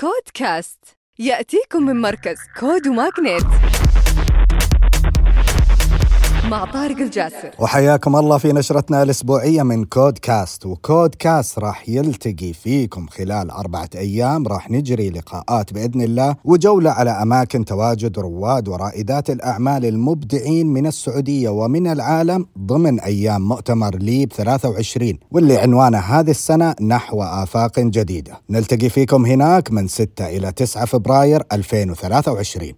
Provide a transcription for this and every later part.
CodeCast يأتيكم من مركز CODE و MAGNiTT مع طارق الجاسر. وحياكم الله في نشرتنا الأسبوعية من CodeCast و CodeCast راح يلتقي فيكم خلال أربعة أيام. راح نجري لقاءات بإذن الله وجولة على أماكن تواجد رواد ورائدات الأعمال المبدعين من السعودية ومن العالم ضمن أيام مؤتمر LEAP 23 واللي عنوانه هذه السنة نحو آفاق جديدة. نلتقي فيكم هناك من 6 إلى 9 فبراير 2023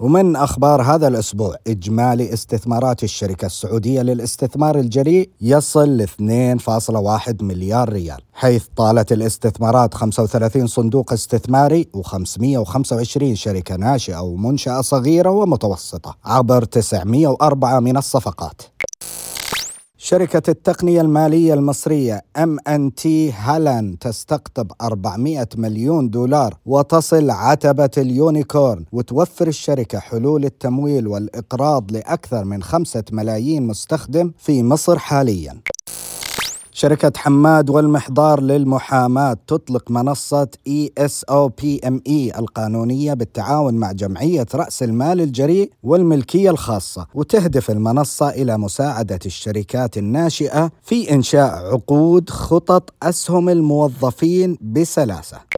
ومن أخبار هذا الأسبوع؟ إجمالي استثمارات الشركة السعودية للاستثمار الجريء يصل ل 2.1 مليار ريال حيث طالت الاستثمارات 35 صندوق استثماري و525 شركة ناشئة ومنشأة صغيرة ومتوسطة عبر 904 من الصفقات. شركة التقنية المالية المصرية MNT-Halan تستقطب 400 مليون دولار وتصل عتبة ال unicorn وتوفر الشركة حلول التمويل والإقراض لأكثر من خمسة ملايين مستخدم في مصر حالياً. شركة حماد والمحضار للمحاماة تطلق منصة ام اي القانونية بالتعاون مع جمعية رأس المال الجريء والملكية الخاصة وتهدف المنصة إلى مساعدة الشركات الناشئة في إنشاء عقود خطط أسهم الموظفين بسلاسة.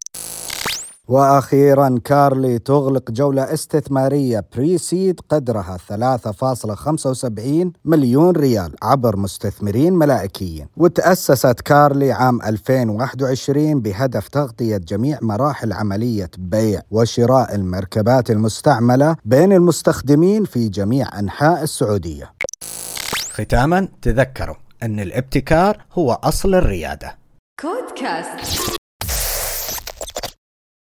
وأخيرا كارلي تغلق جولة استثمارية Pre-Seed قدرها 3.75 مليون ريال عبر مستثمرين ملائكيين. وتأسست كارلي عام 2021 بهدف تغطية جميع مراحل عملية بيع وشراء المركبات المستعملة بين المستخدمين في جميع أنحاء السعودية. ختاما تذكروا أن الابتكار هو أصل الريادة. كود كاست